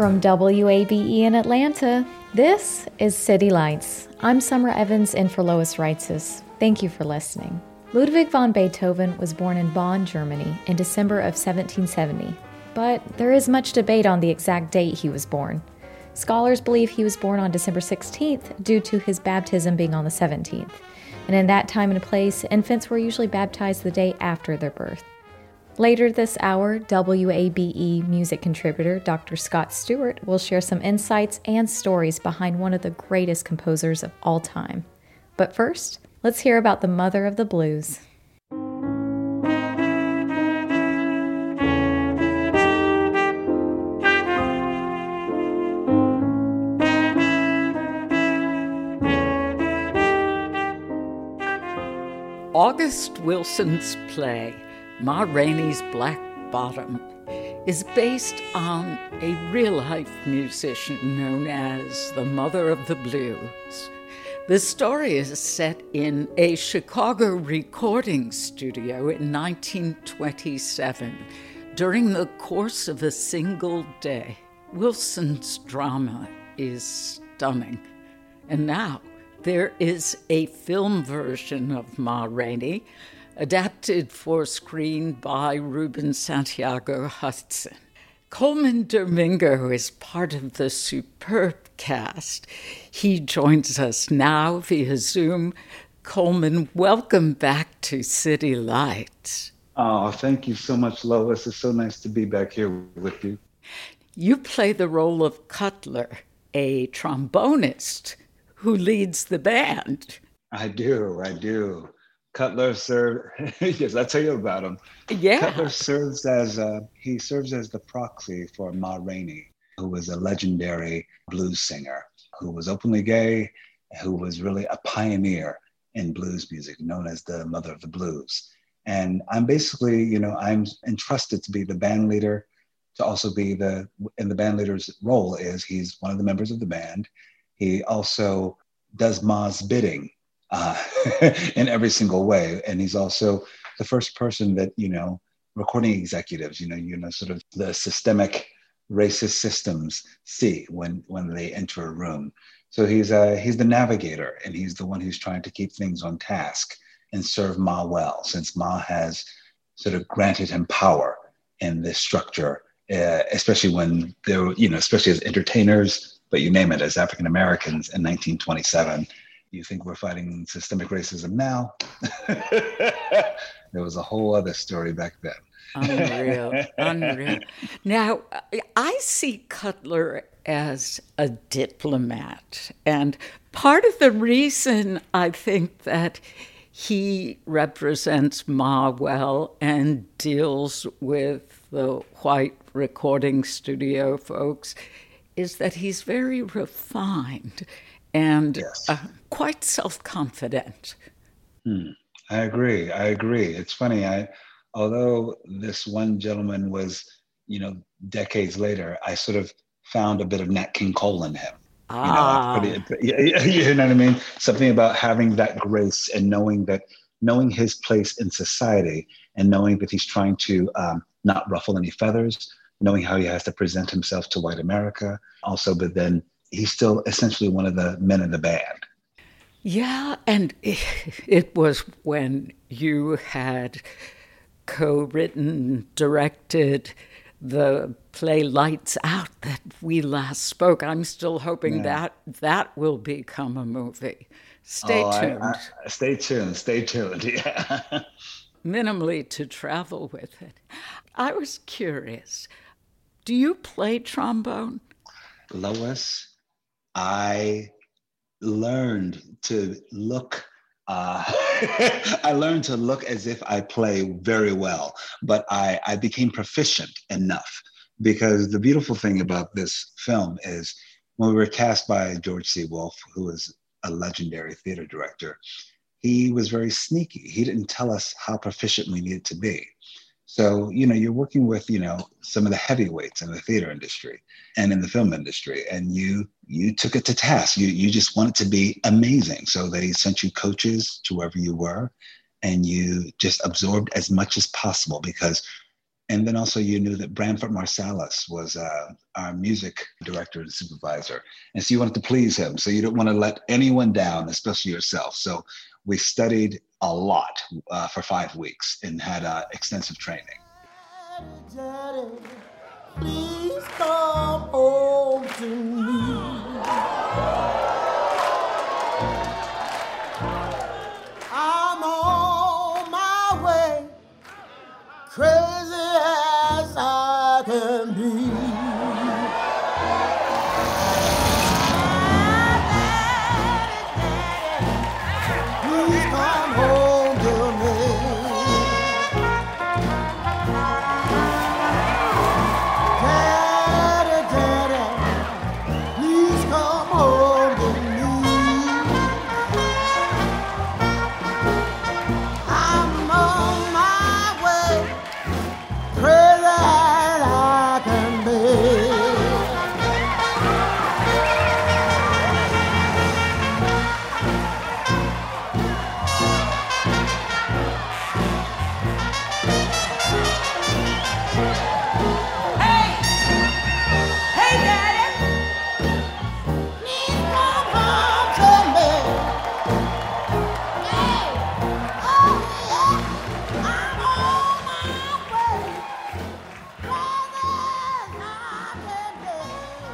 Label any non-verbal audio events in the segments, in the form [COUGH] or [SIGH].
From WABE in Atlanta, this is City Lights. I'm Summer Evans in for Lois Reitzes. Thank you for listening. Ludwig van Beethoven was born in Bonn, Germany in December of 1770, but there is much debate on the exact date he was born. Scholars believe he was born on December 16th due to his baptism being on the 17th. And in that time and place, infants were usually baptized the day after their birth. Later this hour, WABE music contributor Dr. Scott Stewart will share some insights and stories behind one of the greatest composers of all time. But first, let's hear about the mother of the blues. August Wilson's play Ma Rainey's Black Bottom is based on a real life musician known as the Mother of the Blues. The story is set in a Chicago recording studio in 1927 during the course of a single day. Wilson's drama is stunning. And now there is a film version of Ma Rainey adapted for screen by Ruben Santiago Hudson. Colman Domingo is part of the superb cast. He joins us now via Zoom. Colman, welcome back to City Lights. Oh, thank you so much, Lois. It's so nice to be back here with you. You play the role of Cutler, a trombonist who leads the band. I do, I do. Cutler serves. [LAUGHS] yes, I'll tell you about him. Yeah. Cutler serves as a, he serves as the proxy for Ma Rainey, who was a legendary blues singer who was openly gay, who was really a pioneer in blues music, known as the mother of the blues. And I'm basically, you know, I'm entrusted to be the band leader, to also be the, and the band leader's role is he's one of the members of the band. He also does Ma's bidding uh, [LAUGHS] in every single way. And he's also the first person that, you know, recording executives, you know, you know, sort of the systemic racist systems see when when they enter a room. So he's uh, he's the navigator, and he's the one who's trying to keep things on task and serve Ma well, since Ma has sort of granted him power in this structure, uh, especially when they're you know, especially as entertainers, but you name it, as African Americans in 1927 you think we're fighting systemic racism now? [LAUGHS] there was a whole other story back then. Unreal, unreal. Now, I see Cutler as a diplomat. And part of the reason I think that he represents Ma well and deals with the white recording studio folks is that he's very refined and yes. uh, quite self confident. Hmm. I agree. I agree. It's funny. I, although this one gentleman was, you know, decades later, I sort of found a bit of Nat King Cole in him. Ah. You know, pretty, [LAUGHS] you know what I mean? Something about having that grace and knowing that, knowing his place in society and knowing that he's trying to um, not ruffle any feathers, knowing how he has to present himself to white America, also, but then he's still essentially one of the men in the band. Yeah, and [LAUGHS] it was when you had co written, directed the play Lights Out that we last spoke. I'm still hoping yeah. that that will become a movie. Stay oh, tuned. I, I, stay tuned. Stay tuned. [LAUGHS] Yeah. Minimally to travel with it. I was curious. Do you play trombone? Lois, I learned to look uh, [LAUGHS] I learned to look as if I play very well, but I, I became proficient enough because the beautiful thing about this film is when we were cast by George C. Wolfe, who was a legendary theater director, he was very sneaky. He didn't tell us how proficient we needed to be. So, you know, you're working with, you know, some of the heavyweights in the theater industry and in the film industry, and you you took it to task. You you just wanted to be amazing. So they sent you coaches to wherever you were, and you just absorbed as much as possible because and then also you knew that Branford Marsalis was uh, our music director and supervisor. And so you wanted to please him. So you didn't want to let anyone down, especially yourself. So we studied a lot uh, for five weeks and had uh, extensive training. Please come home to me. I'm on my way, crazy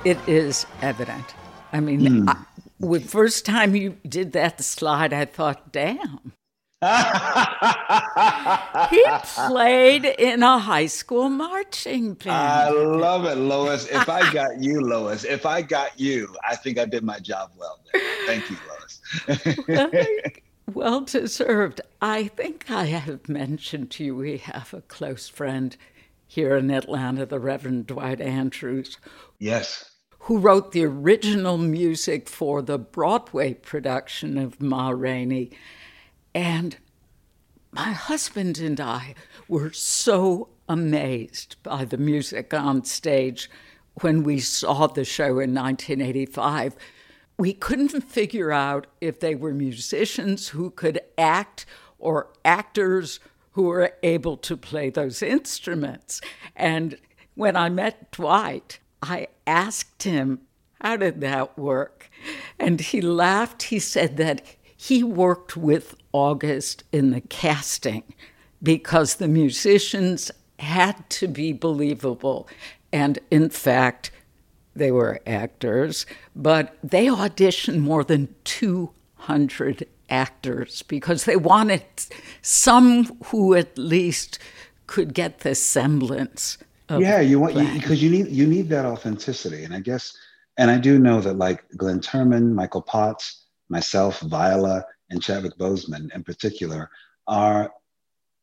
it is evident. I mean, mm. I, the first time you did that slide, I thought, damn. [LAUGHS] he played in a high school marching band. I love it, Lois. If I got you, Lois, if I got you, I think I did my job well. There. Thank you, Lois. well, [LAUGHS] well deserved. I think I have mentioned to you we have a close friend here in Atlanta, the Reverend Dwight Andrews. Yes who wrote the original music for the Broadway production of Ma Rainey. And my husband and I were so amazed by the music on stage when we saw the show in 1985. We couldn't figure out if they were musicians who could act or actors who were able to play those instruments. And when I met Dwight, I asked him, How did that work? And he laughed. He said that he worked with August in the casting because the musicians had to be believable. And in fact, they were actors, but they auditioned more than 200 actors because they wanted some who at least could get the semblance yeah you want because you, you, need you need that authenticity. And i guess and i do know that like glynn turman michael potts myself viola and chadwick boseman in particular are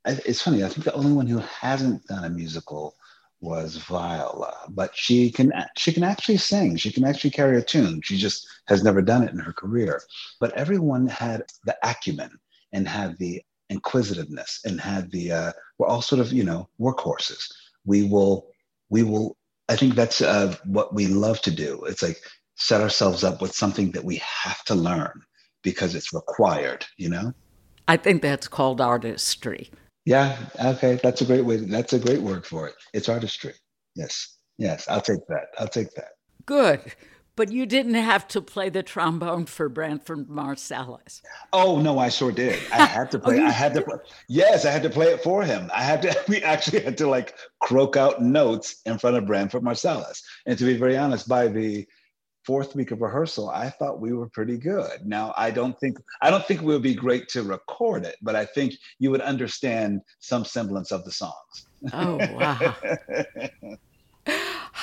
it's funny i think the only one who hasn't done a musical was viola but she can she can actually sing. She can actually carry a tune. She just has never done it in her career. But everyone had the acumen and had the inquisitiveness and had the uh, we're all sort of you know workhorses we will we will i think that's uh, what we love to do. It's like set ourselves up with something that we have to learn because it's required you know? I think that's called artistry. Yeah okay that's a great way that's a great word for it. It's artistry. Yes yes i'll take that i'll take that. Good But you didn't have to play the trombone for Branford Marsalis. Oh no, I sure did. I had to [LAUGHS] oh, play. oh, I had to. Play, yes, I had to play it for him. I had to. [LAUGHS] We actually had to like croak out notes in front of Branford Marsalis. And to be very honest, by the fourth week of rehearsal, I thought we were pretty good. Now, I don't think I don't think we would be great to record it, but I think you would understand some semblance of the songs. Oh wow. [LAUGHS]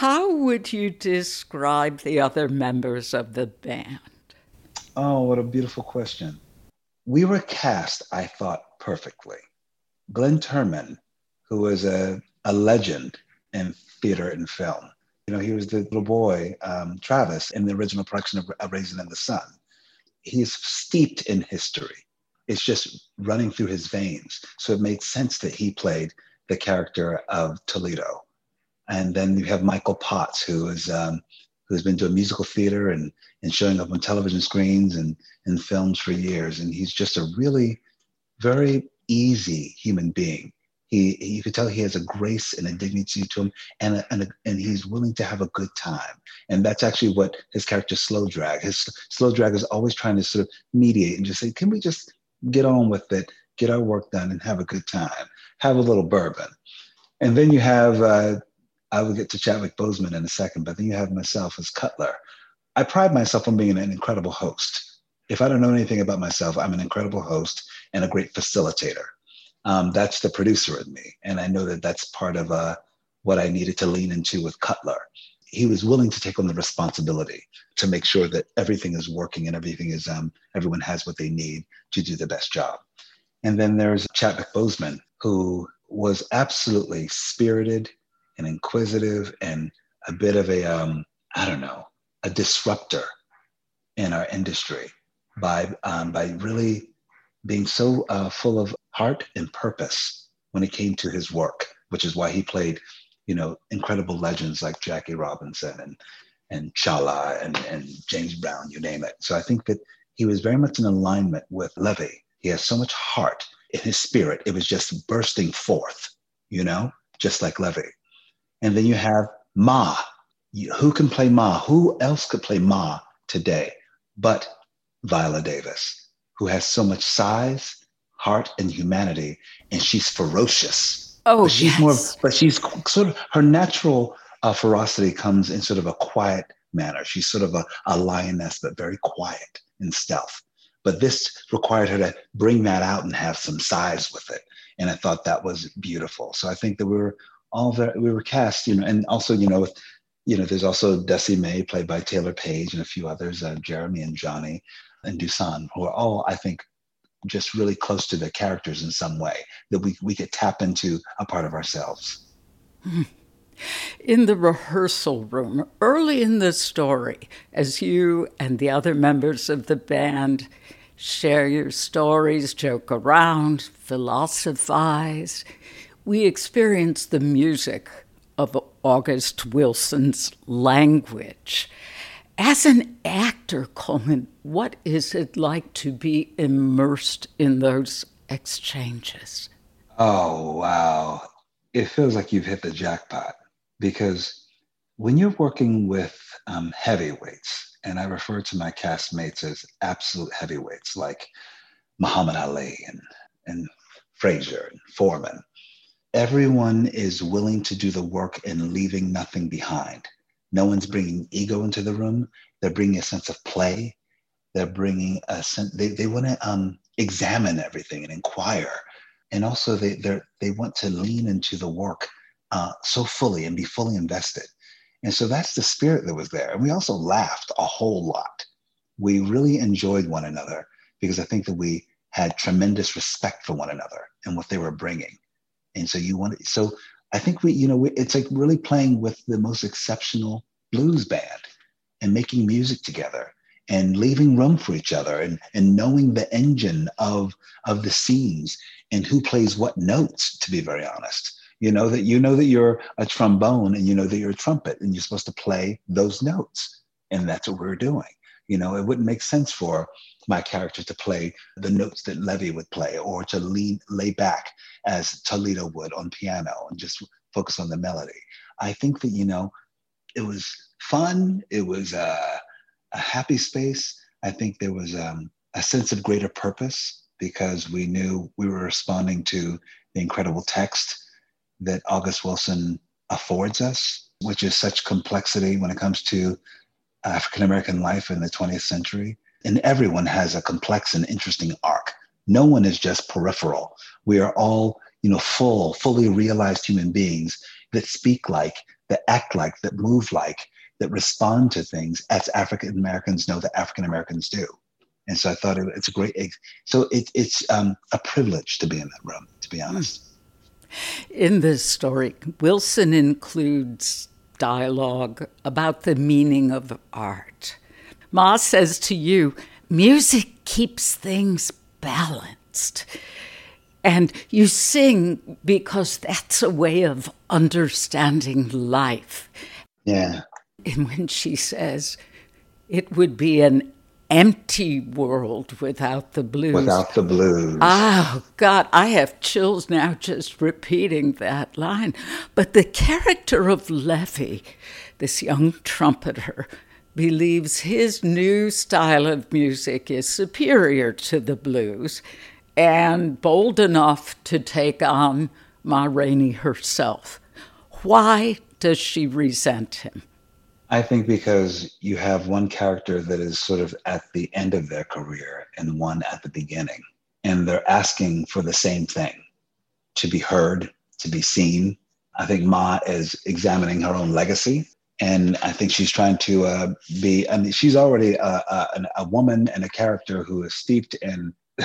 How would you describe the other members of the band? Oh, what a beautiful question. We were cast, I thought, perfectly. Glynn Turman, who was a, a legend in theater and film, you know, he was the little boy, um, Travis, in the original production of, of Raisin in the Sun. He's steeped in history. It's just running through his veins. So it made sense that he played the character of Toledo. And then you have Michael Potts, who is um, who's been doing musical theater and, and showing up on television screens and in films for years. And he's just a really very easy human being. He, you could tell he has a grace and a dignity to him, and a, and, a, and he's willing to have a good time. And that's actually what his character Slow Drag. His Slow Drag is always trying to sort of mediate and just say, can we just get on with it, get our work done, and have a good time, have a little bourbon. And then you have, uh, I will get to Chadwick Boseman in a second, but then you have myself as Cutler. I pride myself on being an incredible host. If I don't know anything about myself, I'm an incredible host and a great facilitator um, that's the producer in me. And I know that that's part of uh, what I needed to lean into with Cutler. He was willing to take on the responsibility to make sure that everything is working and everything is, um, everyone has what they need to do the best job. And then there's Chadwick Boseman, who was absolutely spirited and inquisitive and a bit of a, um, I don't know, a disruptor in our industry by, um, by really being so uh, full of heart and purpose when it came to his work, which is why he played, you know, incredible legends like Jackie Robinson and and T'Challa and, and James Brown, you name it. So I think that he was very much in alignment with Levee. He has so much heart in his spirit. It was just bursting forth, you know, just like Levee. And then you have Ma. Who can play Ma? Who else could play Ma today but Viola Davis, who has so much size heart, and humanity, and she's ferocious. Oh, but she's yes. more, but she's sort of her natural uh, ferocity comes in sort of a quiet manner. She's sort of a, a lioness, but very quiet and stealth. But this required her to bring that out and have some size with it, and I thought that was beautiful. So I think that we were all very, we were cast, you know, and also you know with you know, there's also Dussie Mae, played by Taylour Paige and a few others, uh, Jeremy and Johnny and Dusan, who are all, I think, just really close to the characters in some way that we, we could tap into a part of ourselves. In the rehearsal room, early in the story, as you and the other members of the band share your stories, joke around, philosophize, we experience the music of August Wilson's language. As an actor, Colman, what is it like to be immersed in those exchanges? Oh, wow. It feels like you've hit the jackpot because when you're working with um, heavyweights, and I refer to my castmates as absolute heavyweights like Muhammad Ali and, and Frazier and Foreman, everyone is willing to do the work and leaving nothing behind. No one's bringing ego into the room. They're bringing a sense of play. They're bringing a sense, they, they want to um, examine everything and inquire. And also, they, they they want to lean into the work uh, so fully and be fully invested. And so that's the spirit that was there. And we also laughed a whole lot. We really enjoyed one another because I think that we had tremendous respect for one another and what they were bringing. And so you want to so I think we, you know, we, it's like really playing with the most exceptional blues band and making music together and leaving room for each other and, and knowing the engine of, of the scenes and who plays what notes, to be very honest. You know that you know that you're a trombone and you know that you're a trumpet and you're supposed to play those notes. And that's what we're doing. You know, it wouldn't make sense for my character to play the notes that Levee would play or to lean, lay back as Toledo would on piano and just focus on the melody. I think that, you know, it was fun. It was, a happy space. I think there was um, a sense of greater purpose because we knew we were responding to the incredible text that August Wilson affords us, which is such complexity when it comes to African American life in the 20th century. And everyone has a complex and interesting arc. No one is just peripheral. We are all, you know, full, fully realized human beings that speak like, that act like, that move like, that respond to things as African Americans know that African Americans do. And so I thought it, it's a great, so it, it's um, a privilege to be in that room, to be hmm. honest. In this story, Wilson includes dialogue about the meaning of art. Ma says to you, music keeps things balanced. And you sing because that's a way of understanding life. Yeah. And when she says, it would be an empty world without the blues. Without the blues. Oh, God, I have chills now just repeating that line. But the character of Levee, this young trumpeter, believes his new style of music is superior to the blues and bold enough to take on Ma Rainey herself. Why does she resent him? I think because you have one character that is sort of at the end of their career and one at the beginning. And they're asking for the same thing to be heard, to be seen. I think Ma is examining her own legacy. And I think she's trying to uh, be, I mean, she's already a, a, a woman and a character who is steeped in, [LAUGHS]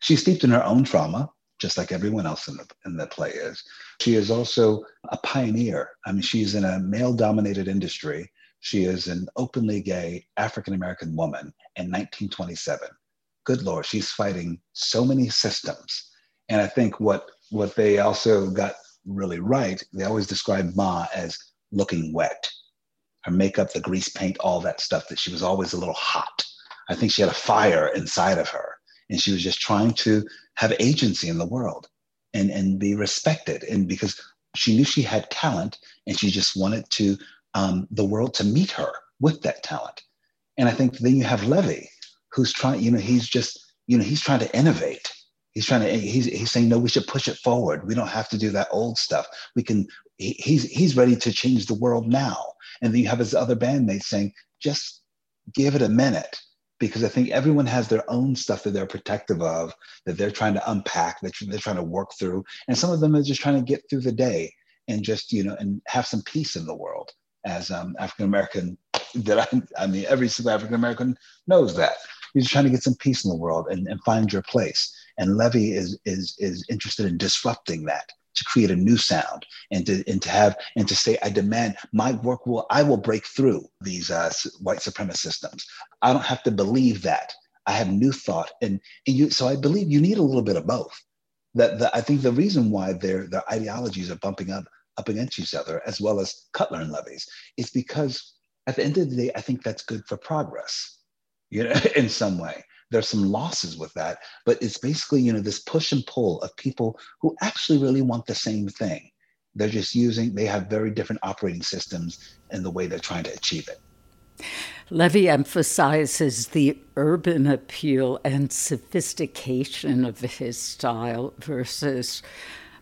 she's steeped in her own trauma, just like everyone else in the, in the play is. She is also a pioneer. I mean, she's in a male dominated industry. She is an openly gay African American woman in 1927. Good Lord, she's fighting so many systems. And I think what, what they also got really right, they always described Ma as looking wet. Her makeup, the grease paint, all that stuff, that she was always a little hot. I think she had a fire inside of her and she was just trying to have agency in the world and and be respected. And because she knew she had talent and she just wanted to um, the world to meet her with that talent. And i think then you have levee who's trying you know he's just you know he's trying to innovate. He's trying to he's, he's saying no we should push it forward. We don't have to do that old stuff. We can he, he's he's ready to change the world now. And then you have his other bandmates saying just give it a minute because I think everyone has their own stuff that they're protective of, that they're trying to unpack, that they're trying to work through. And some of them are just trying to get through the day and just, you know, and have some peace in the world. As um, African American, that I, I mean, every single African American knows that. You're just trying to get some peace in the world and, and find your place. And Levee is is is interested in disrupting that to create a new sound and to and to have and to say i demand my work will i will break through these uh, white supremacist systems. I don't have to believe that. I have new thought and, and you so i believe you need a little bit of both. That the, i think the reason why their their ideologies are bumping up up against each other as well as cutler and levee's is because at the end of the day i think that's good for progress you know [LAUGHS] in some way there's some losses with that but it's basically you know this push and pull of people who actually really want the same thing. They're just using they have very different operating systems in the way they're trying to achieve it. Levee emphasizes the urban appeal and sophistication of his style versus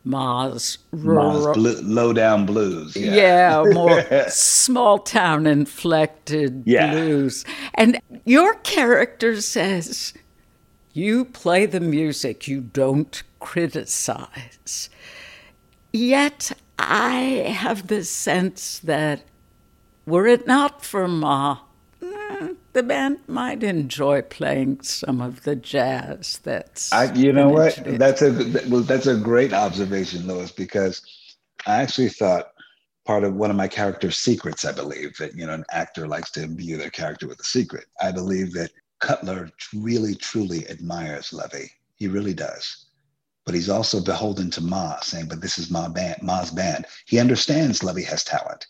Ma's rural, Ma's low down blues. Yeah, yeah more [LAUGHS] small town inflected yeah. blues. And your character says you play the music, you don't criticize. Yet I have the sense that were it not for Ma, the band might enjoy playing some of the jazz that's. I, you know what? That's a well, that's a great observation, Lois, because I actually thought part of one of my character's secrets. I believe that you know an actor likes to imbue their character with a secret. I believe that Cutler really truly admires Levee. He really does. But he's also beholden to Ma, saying, "But this is Ma band, Ma's band." He understands Levee has talent.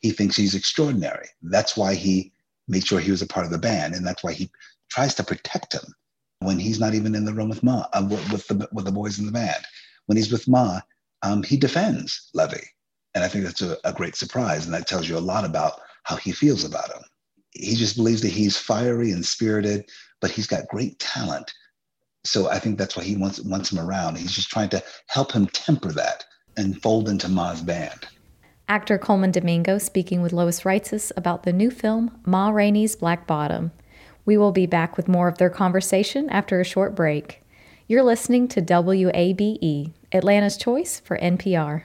He thinks he's extraordinary. That's why he made sure he was a part of the band, and that's why he tries to protect him when he's not even in the room with Ma, uh, with, the with the boys in the band. When he's with Ma, um, he defends Levee, and I think that's a, a great surprise, and that tells you a lot about how he feels about him. he just believes that he's fiery and spirited, but he's got great talent. So I think that's why he wants wants him around. He's just trying to help him temper that and fold into Ma's band. Actor Colman Domingo speaking with Lois Reitzes about the new film Ma Rainey's Black Bottom. We will be back with more of their conversation after a short break. You're listening to WABE, Atlanta's Choice for NPR.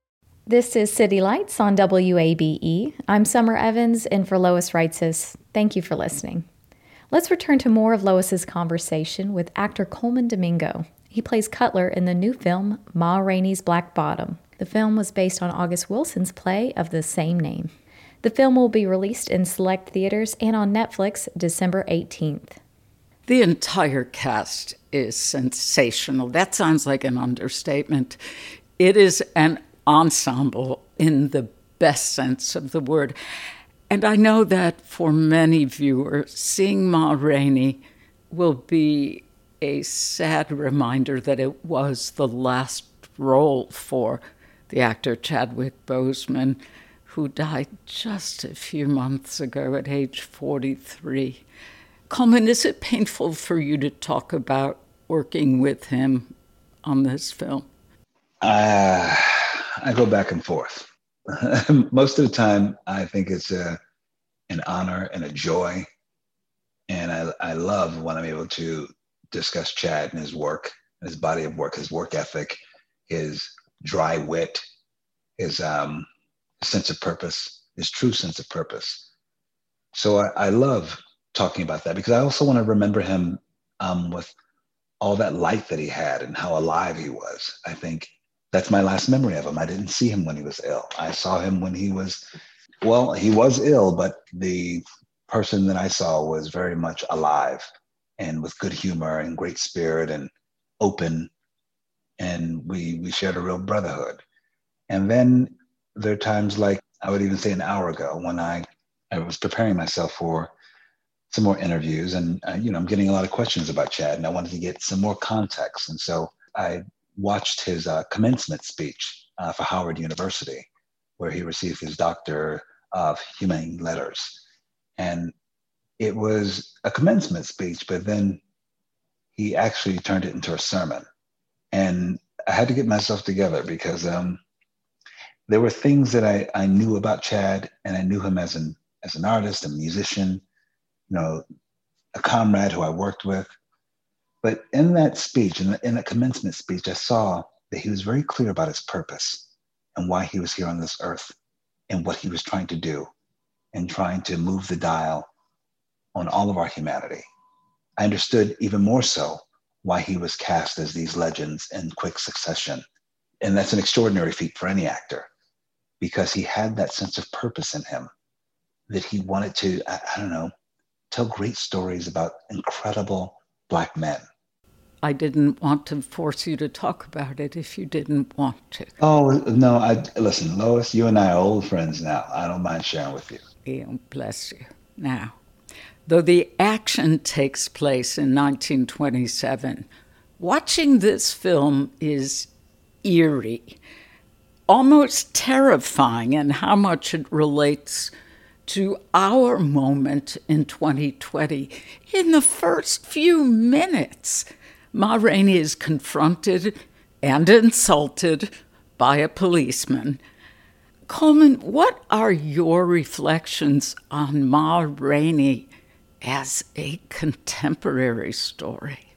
This is City Lights on WABE. I'm Summer Evans, and for Lois Reitzes, thank you for listening. Let's return to more of Lois's conversation with actor Colman Domingo. He plays Cutler in the new film Ma Rainey's Black Bottom. The film was based on August Wilson's play of the same name. The film will be released in select theaters and on Netflix December 18th. The entire cast is sensational. That sounds like an understatement. It is an ensemble in the best sense of the word. And I know that for many viewers, seeing Ma Rainey will be a sad reminder that it was the last role for the actor Chadwick Boseman, who died just a few months ago at age 43. Colman, is it painful for you to talk about working with him on this film? Uh, I go back and forth. [LAUGHS] Most of the time, I think it's a, an honor and a joy. And I, I love when I'm able to discuss Chad and his work, his body of work, his work ethic, his dry wit, his um, sense of purpose, his true sense of purpose. So I, I love talking about that because I also want to remember him um, with all that life that he had and how alive he was. I think that's my last memory of him. I didn't see him when he was ill. I saw him when he was, well, he was ill, but the person that I saw was very much alive and with good humor and great spirit and open. And we we shared a real brotherhood. And then there are times like I would even say an hour ago when I I was preparing myself for some more interviews, and uh, you know I'm getting a lot of questions about Chad, and I wanted to get some more context. And so I watched his uh, commencement speech uh, for Howard University, where he received his Doctor of Humane Letters. And it was a commencement speech, but then he actually turned it into a sermon. And I had to get myself together because um, there were things that I, I knew about Chad, and I knew him as an as an artist, a musician, you know, a comrade who I worked with. But in that speech, in the, in the commencement speech, I saw that he was very clear about his purpose and why he was here on this earth and what he was trying to do and trying to move the dial on all of our humanity. I understood even more so why he was cast as these legends in quick succession. And that's an extraordinary feat for any actor because he had that sense of purpose in him that he wanted to, I, I don't know, tell great stories about incredible Black men I didn't want to force you to talk about it if you didn't want to. Oh no! I listen, Lois. You and I are old friends now. I don't mind sharing with you. Yeah, bless you. Now, though the action takes place in 1927, watching this film is eerie, almost terrifying in how much it relates to our moment in 2020 in the first few minutes Ma Rainey is confronted and insulted by a policeman. Colman, what are your reflections on Ma Rainey as a contemporary story?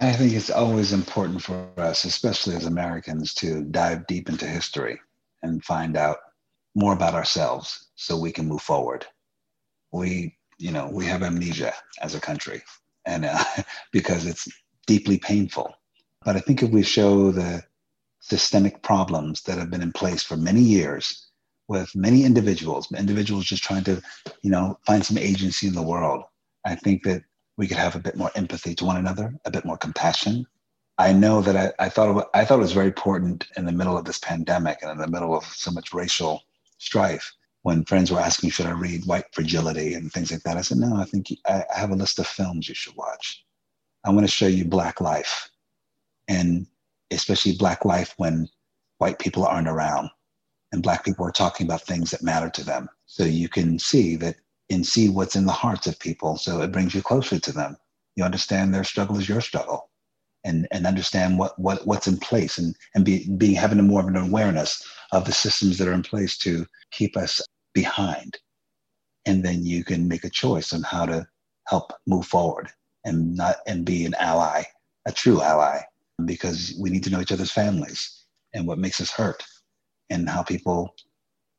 I think it's always important for us, especially as Americans, to dive deep into history and find out more about ourselves so we can move forward. We, you know, we have amnesia as a country, and uh, [LAUGHS] because it's deeply painful. But I think if we show the systemic problems that have been in place for many years with many individuals, individuals just trying to, you know, find some agency in the world, I think that we could have a bit more empathy to one another, a bit more compassion. I know that I, I thought I thought it was very important in the middle of this pandemic and in the middle of so much racial strife. When friends were asking, should I read White Fragility and things like that, I said, no, I think I have a list of films you should watch. I want to show you Black life, and especially Black life when white people aren't around and Black people are talking about things that matter to them. So you can see that and see what's in the hearts of people. So it brings you closer to them. You understand their struggle is your struggle, and and understand what what what's in place, and and be being having more of an awareness of the systems that are in place to keep us behind, and then you can make a choice on how to help move forward and not and be an ally, a true ally, because we need to know each other's families and what makes us hurt, and how people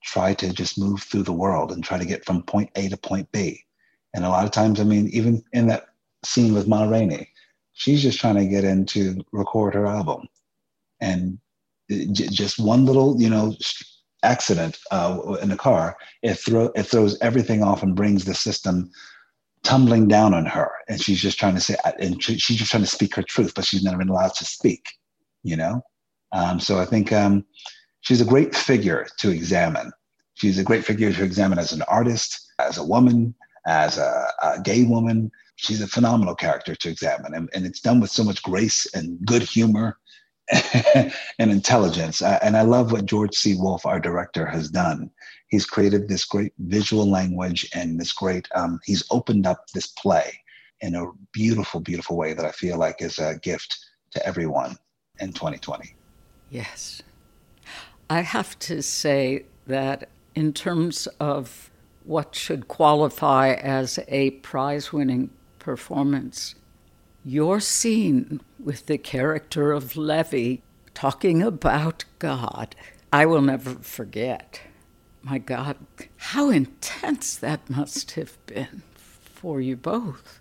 try to just move through the world and try to get from point A to point B. And a lot of times, I mean, even in that scene with Ma Rainey, she's just trying to get in to record her album. And just one little, you know, accident uh, in the car, it, throw, it throws everything off and brings the system tumbling down on her. And she's just trying to say, and she's just trying to speak her truth, but she's never been allowed to speak, you know? Um, so I think um, she's a great figure to examine. She's a great figure to examine as an artist, as a woman, as a, a gay woman. She's a phenomenal character to examine, and, and it's done with so much grace and good humor [LAUGHS] and intelligence. And I love what George C. Wolfe, our director, has done. He's created this great visual language and this great, um, he's opened up this play in a beautiful, beautiful way that I feel like is a gift to everyone in 2020. Yes. I have to say that in terms of what should qualify as a prize winning performance, your scene with the character of Levee talking about God, I will never forget. My God, how intense that must have been for you both.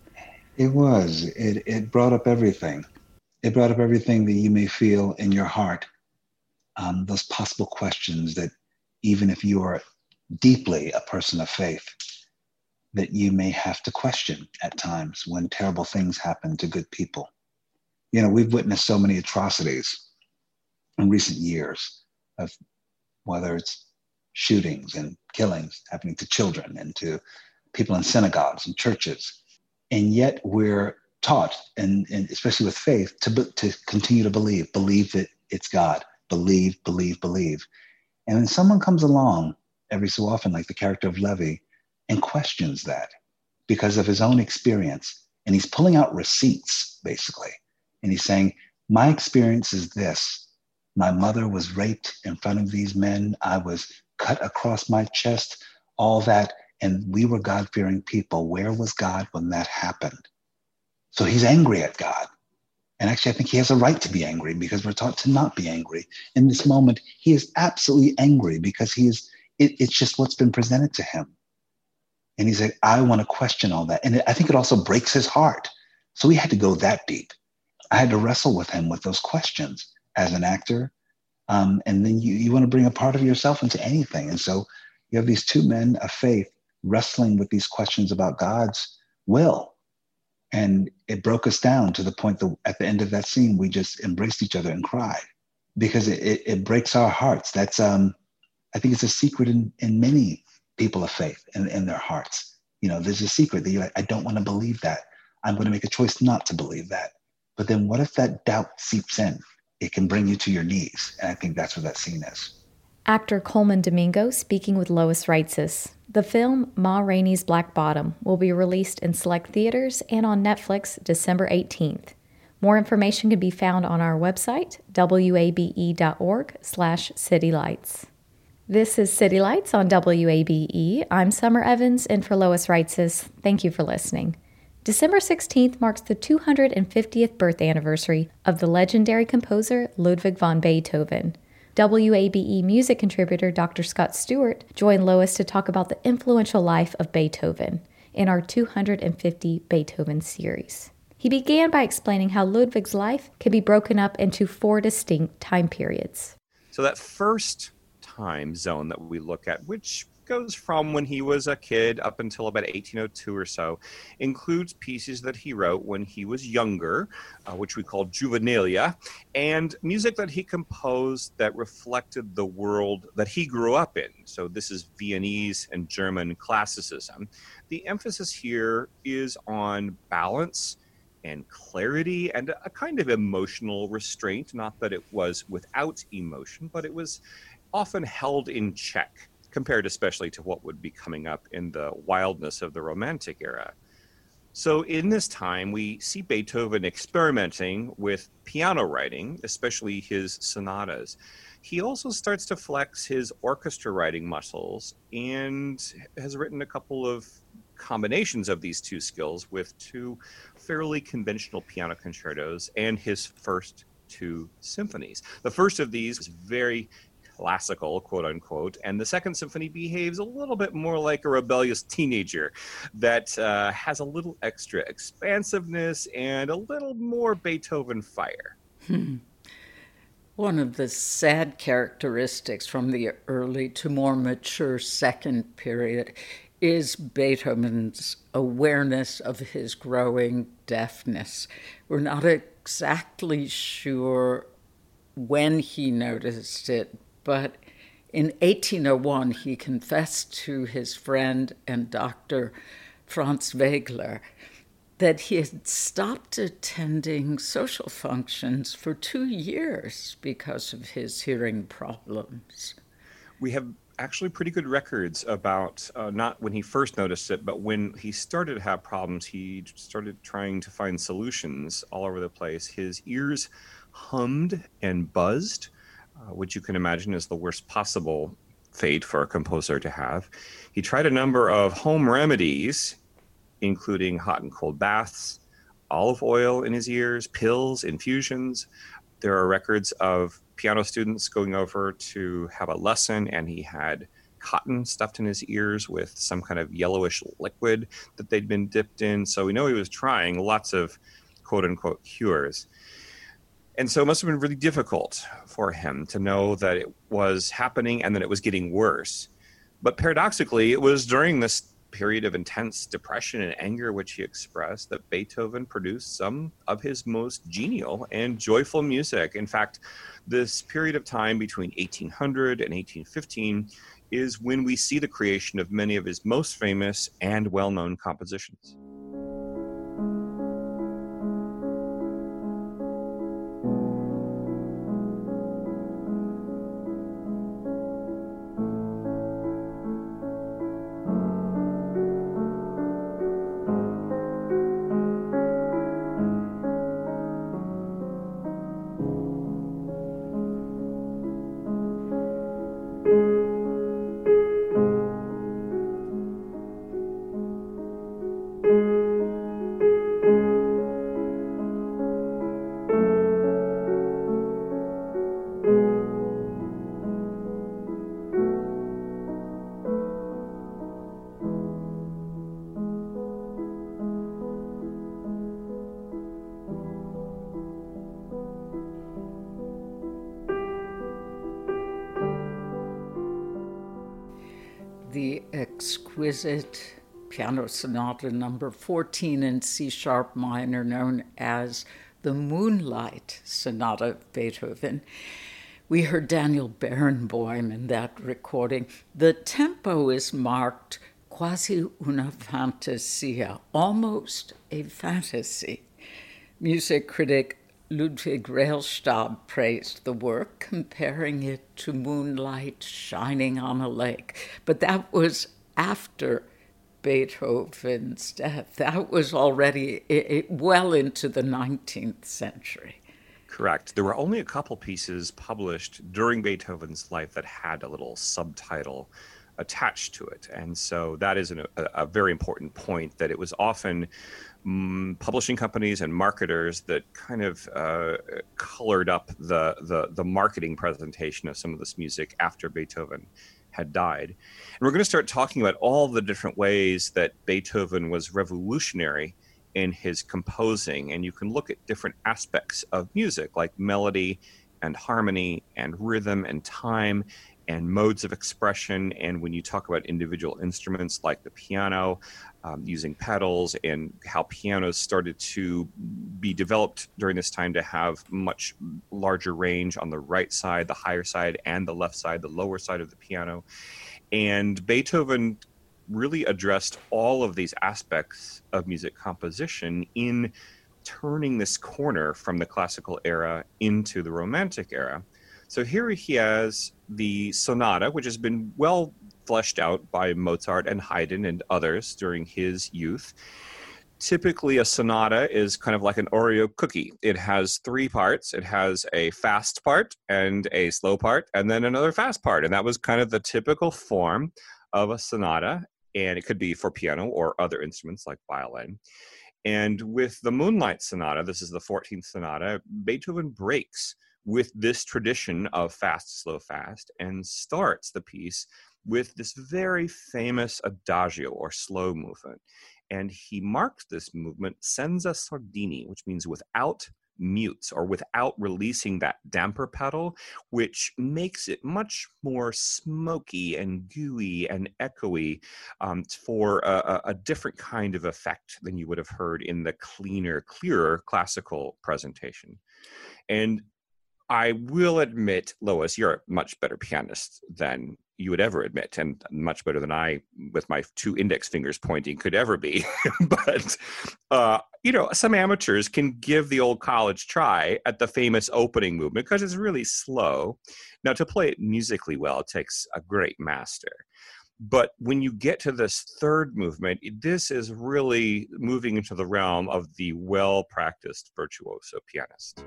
It was. It, it brought up everything. It brought up everything that you may feel in your heart um, those possible questions that even if you are deeply a person of faith, that you may have to question at times when terrible things happen to good people. You know, we've witnessed so many atrocities in recent years of whether it's shootings and killings happening to children and to people in synagogues and churches. And yet we're taught, and, and especially with faith, to, to continue to believe, believe that it's God, believe, believe, believe. And then someone comes along every so often, like the character of Levee, and questions that because of his own experience. And he's pulling out receipts, basically. And he's saying, My experience is this my mother was raped in front of these men, I was cut across my chest, all that. And we were God fearing people. Where was God when that happened? So he's angry at God. And actually, I think he has a right to be angry because we're taught to not be angry. In this moment, he is absolutely angry because he is, it, it's just what's been presented to him. And he's like, I want to question all that. And I think it also breaks his heart. So we had to go that deep. I had to wrestle with him with those questions as an actor. Um, and then you, you want to bring a part of yourself into anything. And so you have these two men of faith wrestling with these questions about God's will and it broke us down to the point that at the end of that scene, we just embraced each other and cried because it, it, it breaks our hearts. That's, um, I think it's a secret in, in many people of faith in, in their hearts. You know, there's a secret that you're like, I don't want to believe that. I'm going to make a choice not to believe that. But then what if that doubt seeps in? It can bring you to your knees. And I think that's what that scene is. Actor Colman Domingo speaking with Lois Reitzes. The film Ma Rainey's Black Bottom will be released in select theaters and on Netflix December 18th. More information can be found on our website, wabe.org slash citylights. This is City Lights on WABE. I'm Summer Evans, and for Lois Reitzes, thank you for listening. December 16th marks the 250th birth anniversary of the legendary composer Ludwig van Beethoven. WABE music contributor Dr. Scott Stewart joined Lois to talk about the influential life of Beethoven in our 250 Beethoven series. He began by explaining how Ludwig's life can be broken up into four distinct time periods. So, that first time zone that we look at, which goes from when he was a kid up until about 1802 or so, includes pieces that he wrote when he was younger, uh, which we call juvenilia, and music that he composed that reflected the world that he grew up in. So this is Viennese and German classicism. The emphasis here is on balance and clarity and a kind of emotional restraint. Not that it was without emotion, but it was often held in check compared especially to what would be coming up in the wildness of the Romantic era. So, in this time, we see Beethoven experimenting with piano writing, especially his sonatas. He also starts to flex his orchestra writing muscles and has written a couple of combinations of these two skills with two fairly conventional piano concertos and his first two symphonies. The first of these is very classical, quote unquote. And the second symphony behaves a little bit more like a rebellious teenager that uh, has a little extra expansiveness and a little more Beethoven fire. Hmm. One of the sad characteristics from the early to more mature second period is Beethoven's awareness of his growing deafness. We're not exactly sure when he noticed it, but in 1801, he confessed to his friend and doctor Franz Wegeler that he had stopped attending social functions for two years because of his hearing problems. We have actually pretty good records about uh, not when he first noticed it, but when he started to have problems, he started trying to find solutions all over the place. His ears hummed and buzzed Uh, which you can imagine is the worst possible fate for a composer to have. He tried a number of home remedies, including hot and cold baths, olive oil in his ears, pills, infusions. There are records of piano students going over to have a lesson, and he had cotton stuffed in his ears with some kind of yellowish liquid that they'd been dipped in. So we know he was trying lots of quote unquote cures. And so it must have been really difficult for him to know that it was happening and that it was getting worse. But paradoxically, it was during this period of intense depression and anger which he expressed that Beethoven produced some of his most genial and joyful music. In fact, this period of time between 1800 and 1815 is when we see the creation of many of his most famous and well known compositions. Exquisite piano sonata number 14 in C sharp minor, known as the Moonlight Sonata of Beethoven. We heard Daniel Barenboim in that recording. The tempo is marked quasi una fantasia, almost a fantasy. Music critic Ludwig Rellstab praised the work, comparing it to moonlight shining on a lake. But that was after Beethoven's death. That was already it, well into the 19th century. Correct. There were only a couple pieces published during Beethoven's life that had a little subtitle. attached to it. And so that is an, a, a, very important point that it was often publishing companies and marketers that kind of uh, colored up the, the, the marketing presentation of some of this music after Beethoven had died. And we're going to start talking about all the different ways that Beethoven was revolutionary in his composing. And you can look at different aspects of music like melody and harmony and rhythm and time and modes of expression. And when you talk about individual instruments like the piano, um, using pedals, and how pianos started to be developed during this time to have much larger range on the right side, the higher side, and the left side, the lower side of the piano. And Beethoven really addressed all of these aspects of music composition in turning this corner from the classical era into the romantic era. So here he has the sonata, which has been well fleshed out by Mozart and Haydn and others during his youth. Typically, a sonata is kind of like an Oreo cookie. It has three parts. It has a fast part and a slow part, and then another fast part. And that was kind of the typical form of a sonata. And it could be for piano or other instruments like violin. And with the Moonlight Sonata, this is the 14th sonata, Beethoven breaks with this tradition of fast, slow, fast, and starts the piece with this very famous adagio or slow movement. And he marks this movement senza sordini, which means without mutes or without releasing that damper pedal, which makes it much more smoky and gooey and echoey um, for a, a, different kind of effect than you would have heard in the cleaner, clearer classical presentation. And I will admit, Lois, you're a much better pianist than you would ever admit, and much better than I, with my two index fingers pointing, could ever be. [LAUGHS] but, uh, you know, some amateurs can give the old college try at the famous opening movement because it's really slow. Now, to play it musically well, it takes a great master. But when you get to this third movement, this is really moving into the realm of the well practiced virtuoso pianist.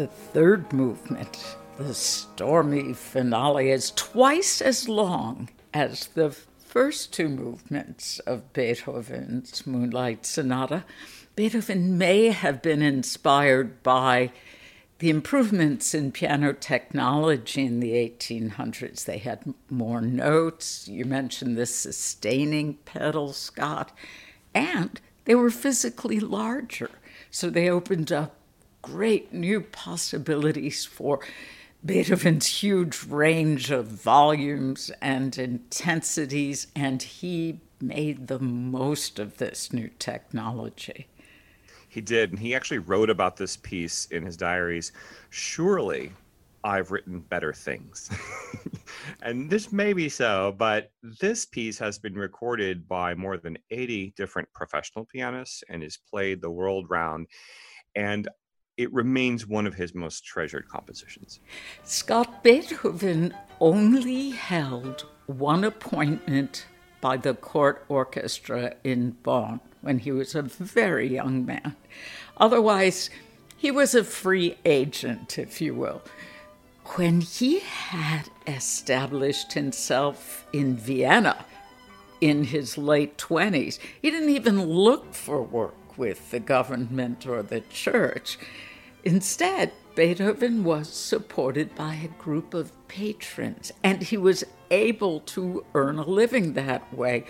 The third movement, the stormy finale, is twice as long as the first two movements of Beethoven's Moonlight Sonata. Beethoven may have been inspired by the improvements in piano technology in the 1800s. They had more notes. You mentioned the sustaining pedal, Scott, and they were physically larger. So they opened up great new possibilities for Beethoven's huge range of volumes and intensities, and he made the most of this new technology. He did, and he actually wrote about this piece in his diaries. Surely I've written better things. [LAUGHS] and this may be so, but this piece has been recorded by more than 80 different professional pianists and is played the world round. And it remains one of his most treasured compositions. Scott Beethoven only held one appointment by the court orchestra in Bonn when he was a very young man. Otherwise, he was a free agent, if you will. When he had established himself in Vienna in his late 20s, he didn't even look for work with the government or the church. Instead, Beethoven was supported by a group of patrons, and he was able to earn a living that way,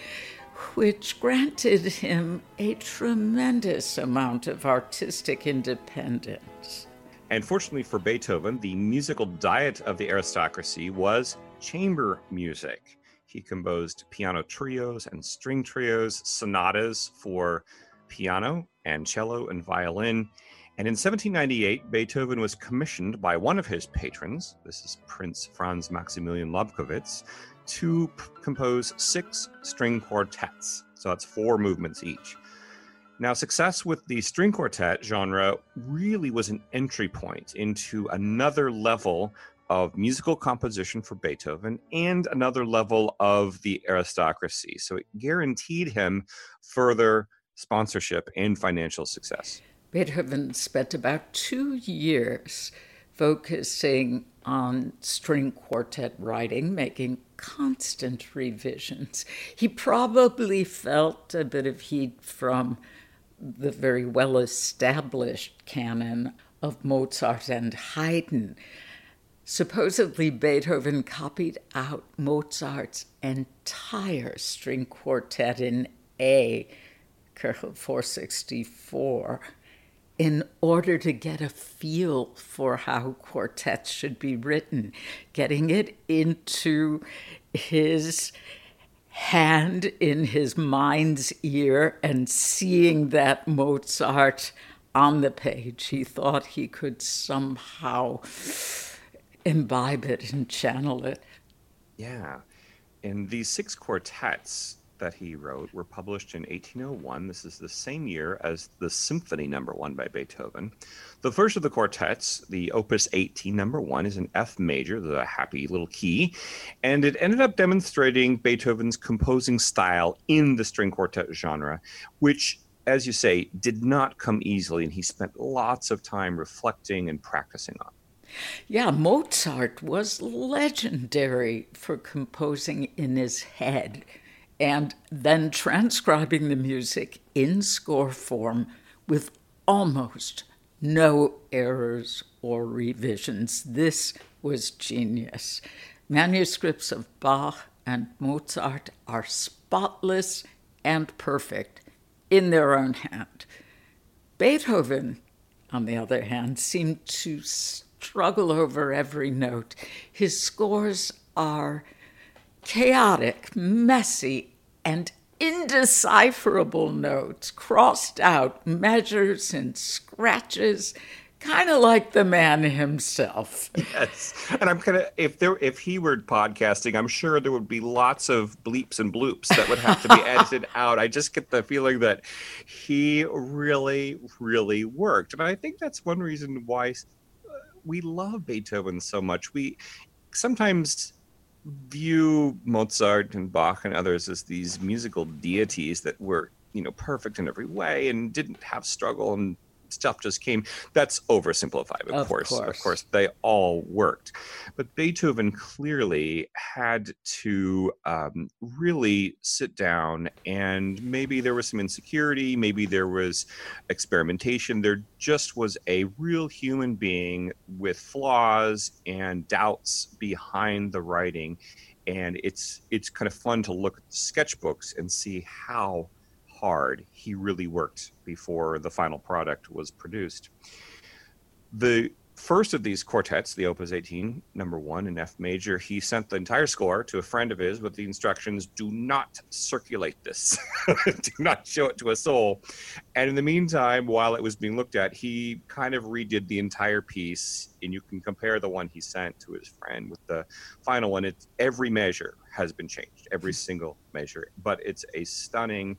which granted him a tremendous amount of artistic independence. And fortunately for Beethoven, the musical diet of the aristocracy was chamber music. He composed piano trios and string trios, sonatas for piano and cello and violin. And in 1798, Beethoven was commissioned by one of his patrons, this is Prince Franz Maximilian Lobkowitz, to p- compose six string quartets. So that's four movements each. Now, success with the string quartet genre really was an entry point into another level of musical composition for Beethoven and another level of the aristocracy. So it guaranteed him further sponsorship and financial success. Beethoven spent about two years focusing on string quartet writing, making constant revisions. He probably felt a bit of heat from the very well established canon of Mozart and Haydn. Supposedly, Beethoven copied out Mozart's entire string quartet in A, Köchel 464, in order to get a feel for how quartets should be written, getting it into his hand in his mind's ear and seeing that Mozart on the page. He thought he could somehow imbibe it and channel it. Yeah. And these six quartets that he wrote were published in 1801. This is the same year as the Symphony Number One by Beethoven. The first of the quartets, the Opus 18 Number One, is in F major, the happy little key, and it ended up demonstrating Beethoven's composing style in the string quartet genre, which as you say, did not come easily, and he spent lots of time reflecting and practicing on. Yeah, Mozart was legendary for composing in his head and then transcribing the music in score form with almost no errors or revisions. This was genius. Manuscripts of Bach and Mozart are spotless and perfect in their own hand. Beethoven, on the other hand, seemed to struggle over every note. His scores are chaotic, messy, and indecipherable notes, crossed out measures and scratches, kind of like the man himself. [LAUGHS] Yes, and I'm kind of if there if he were podcasting, I'm sure there would be lots of bleeps and bloops that would have to be edited [LAUGHS] out. I just get the feeling that he really, really worked, and I think that's one reason why uh, we love Beethoven so much. We sometimes view Mozart and Bach and others as these musical deities that were, you know, perfect in every way and didn't have struggle and stuff just came. That's oversimplified, of, Of course. course. Of course, they all worked. But Beethoven clearly had to um, really sit down, and maybe there was some insecurity, maybe there was experimentation. There just was a real human being with flaws and doubts behind the writing. And it's it's kind of fun to look at the sketchbooks and see how hard he really worked before the final product was produced. The first of these quartets, the Opus 18, number one in F major, he sent the entire score to a friend of his with the instructions do not circulate this, [LAUGHS] do not show it to a soul. And in the meantime, while it was being looked at, he kind of redid the entire piece. And you can compare the one he sent to his friend with the final one. It's every measure has been changed, every [LAUGHS] single measure. But it's a stunning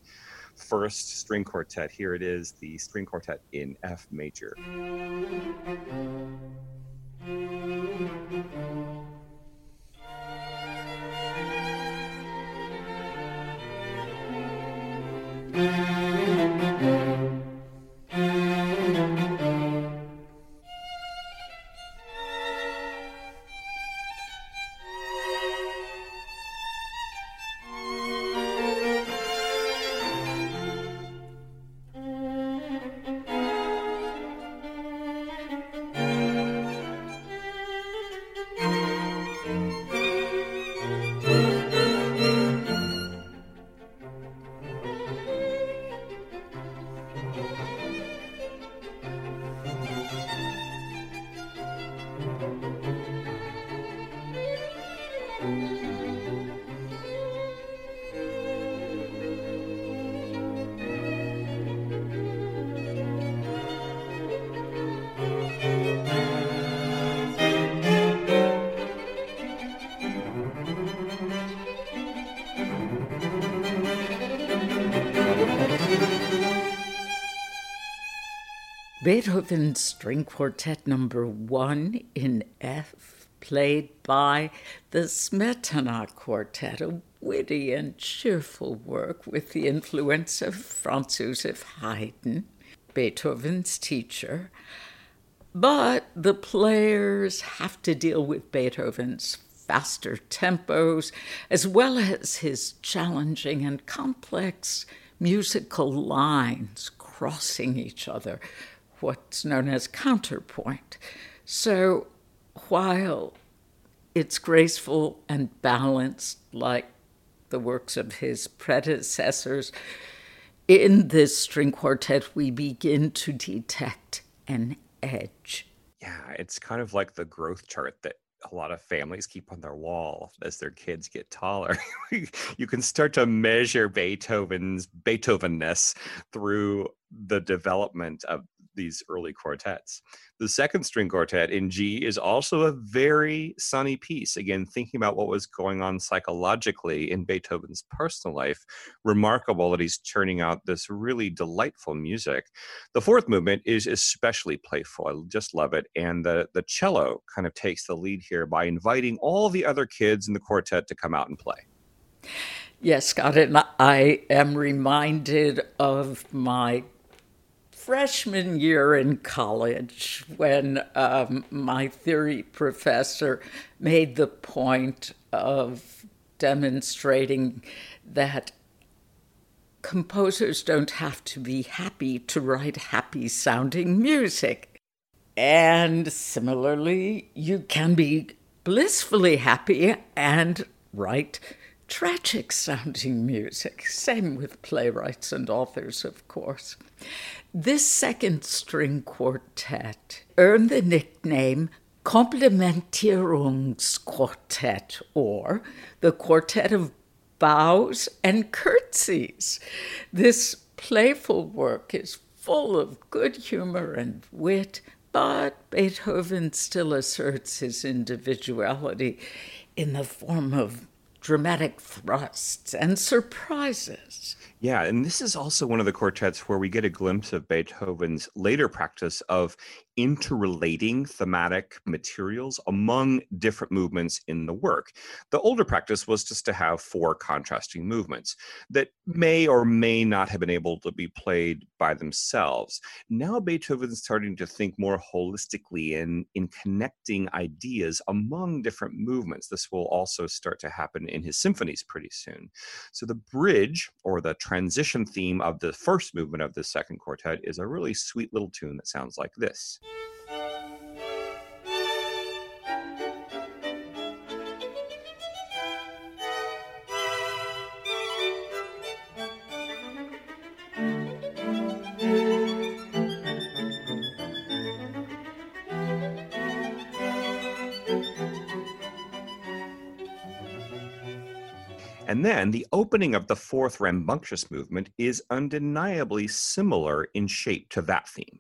first string quartet. Here it is, the string quartet in F major. Beethoven's String Quartet number one in F, played by the Smetana Quartet, a witty and cheerful work with the influence of Franz Joseph Haydn, Beethoven's teacher. But the players have to deal with Beethoven's faster tempos, as well as his challenging and complex musical lines crossing each other, what's known as counterpoint. So while it's graceful and balanced like the works of his predecessors, in this string quartet we begin to detect an edge. Yeah, it's kind of like the growth chart that a lot of families keep on their wall as their kids get taller. [LAUGHS] you can start to measure Beethoven's Beethovenness through the development of these early quartets. The second string quartet in G is also a very sunny piece. Again, thinking about what was going on psychologically in Beethoven's personal life, remarkable that he's churning out this really delightful music. The fourth movement is especially playful. I just love it. And the, the cello kind of takes the lead here by inviting all the other kids in the quartet to come out and play. Yes, Scott, and I am reminded of my freshman year in college when um, my theory professor made the point of demonstrating that composers don't have to be happy to write happy sounding music. And similarly, you can be blissfully happy and write tragic sounding music. Same with playwrights and authors, of course. This second string quartet earned the nickname Komplimentierungsquartett, or the Quartet of Bows and Curtsies. This playful work is full of good humor and wit, but Beethoven still asserts his individuality in the form of dramatic thrusts and surprises. Yeah, and this is also one of the quartets where we get a glimpse of Beethoven's later practice of interrelating thematic materials among different movements in the work. The older practice was just to have four contrasting movements that may or may not have been able to be played by themselves. Now Beethoven's starting to think more holistically in, in connecting ideas among different movements. This will also start to happen in his symphonies pretty soon. So the bridge or the transition theme of the first movement of the second quartet is a really sweet little tune that sounds like this. And then the opening of the fourth rambunctious movement is undeniably similar in shape to that theme.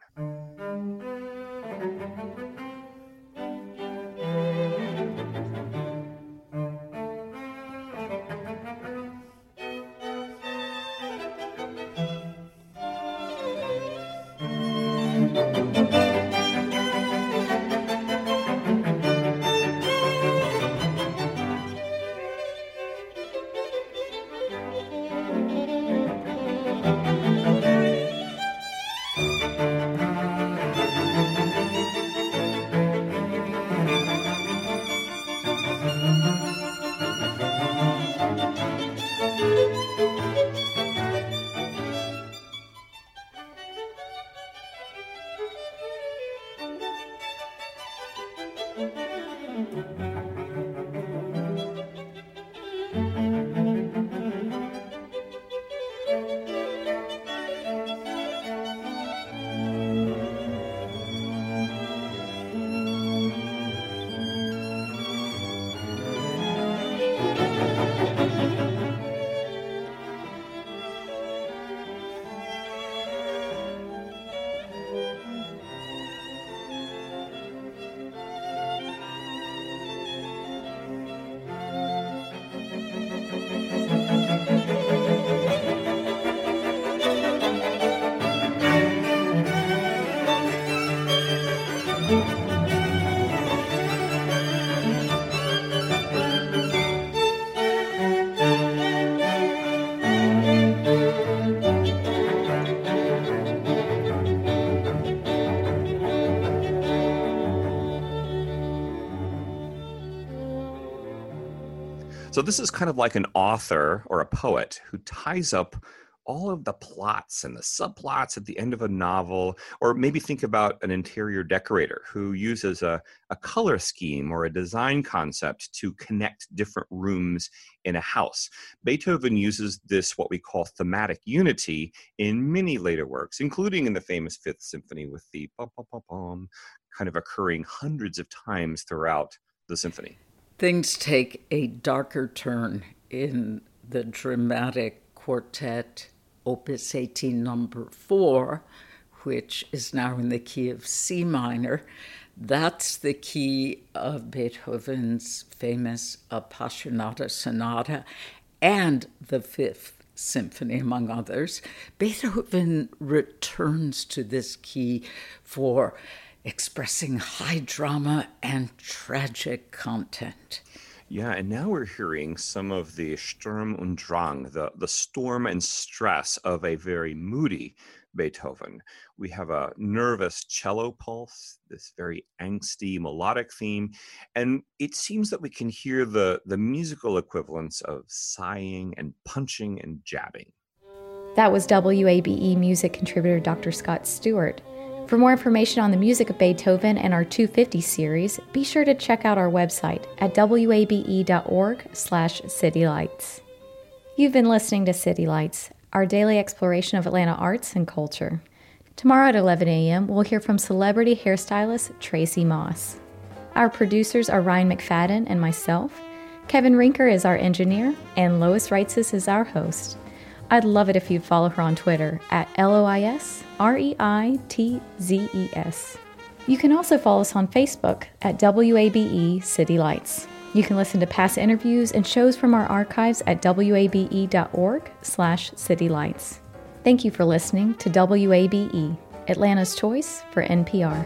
So this is kind of like an author or a poet who ties up all of the plots and the subplots at the end of a novel, or maybe think about an interior decorator who uses a, a color scheme or a design concept to connect different rooms in a house. Beethoven uses this, what we call thematic unity, in many later works, including in the famous Fifth Symphony with the bum, bum, bum, kind of occurring hundreds of times throughout the symphony. Things take a darker turn in the dramatic quartet Opus 18, number four, which is now in the key of C minor. That's the key of Beethoven's famous Appassionata Sonata and the Fifth Symphony, among others. Beethoven returns to this key for expressing high drama and tragic content. Yeah, and now we're hearing some of the Sturm und Drang, the, the storm and stress of a very moody Beethoven. We have a nervous cello pulse, this very angsty melodic theme, and it seems that we can hear the, the musical equivalents of sighing and punching and jabbing. That was WABE music contributor Dr. Scott Stewart. For more information on the music of Beethoven and our 250 series, be sure to check out our website at wabe.org/citylights. You've been listening to City Lights, our daily exploration of Atlanta arts and culture. Tomorrow at 11 a.m., we'll hear from celebrity hairstylist Tracy Moss. Our producers are Ryan McFadden and myself. Kevin Rinker is our engineer, and Lois Reitzes is our host. I'd love it if you'd follow her on Twitter at L O I S R E I T Z E S. You can also follow us on Facebook at WABE City Lights. You can listen to past interviews and shows from our archives at wabe.org/citylights. Thank you for listening to WABE, Atlanta's choice for NPR.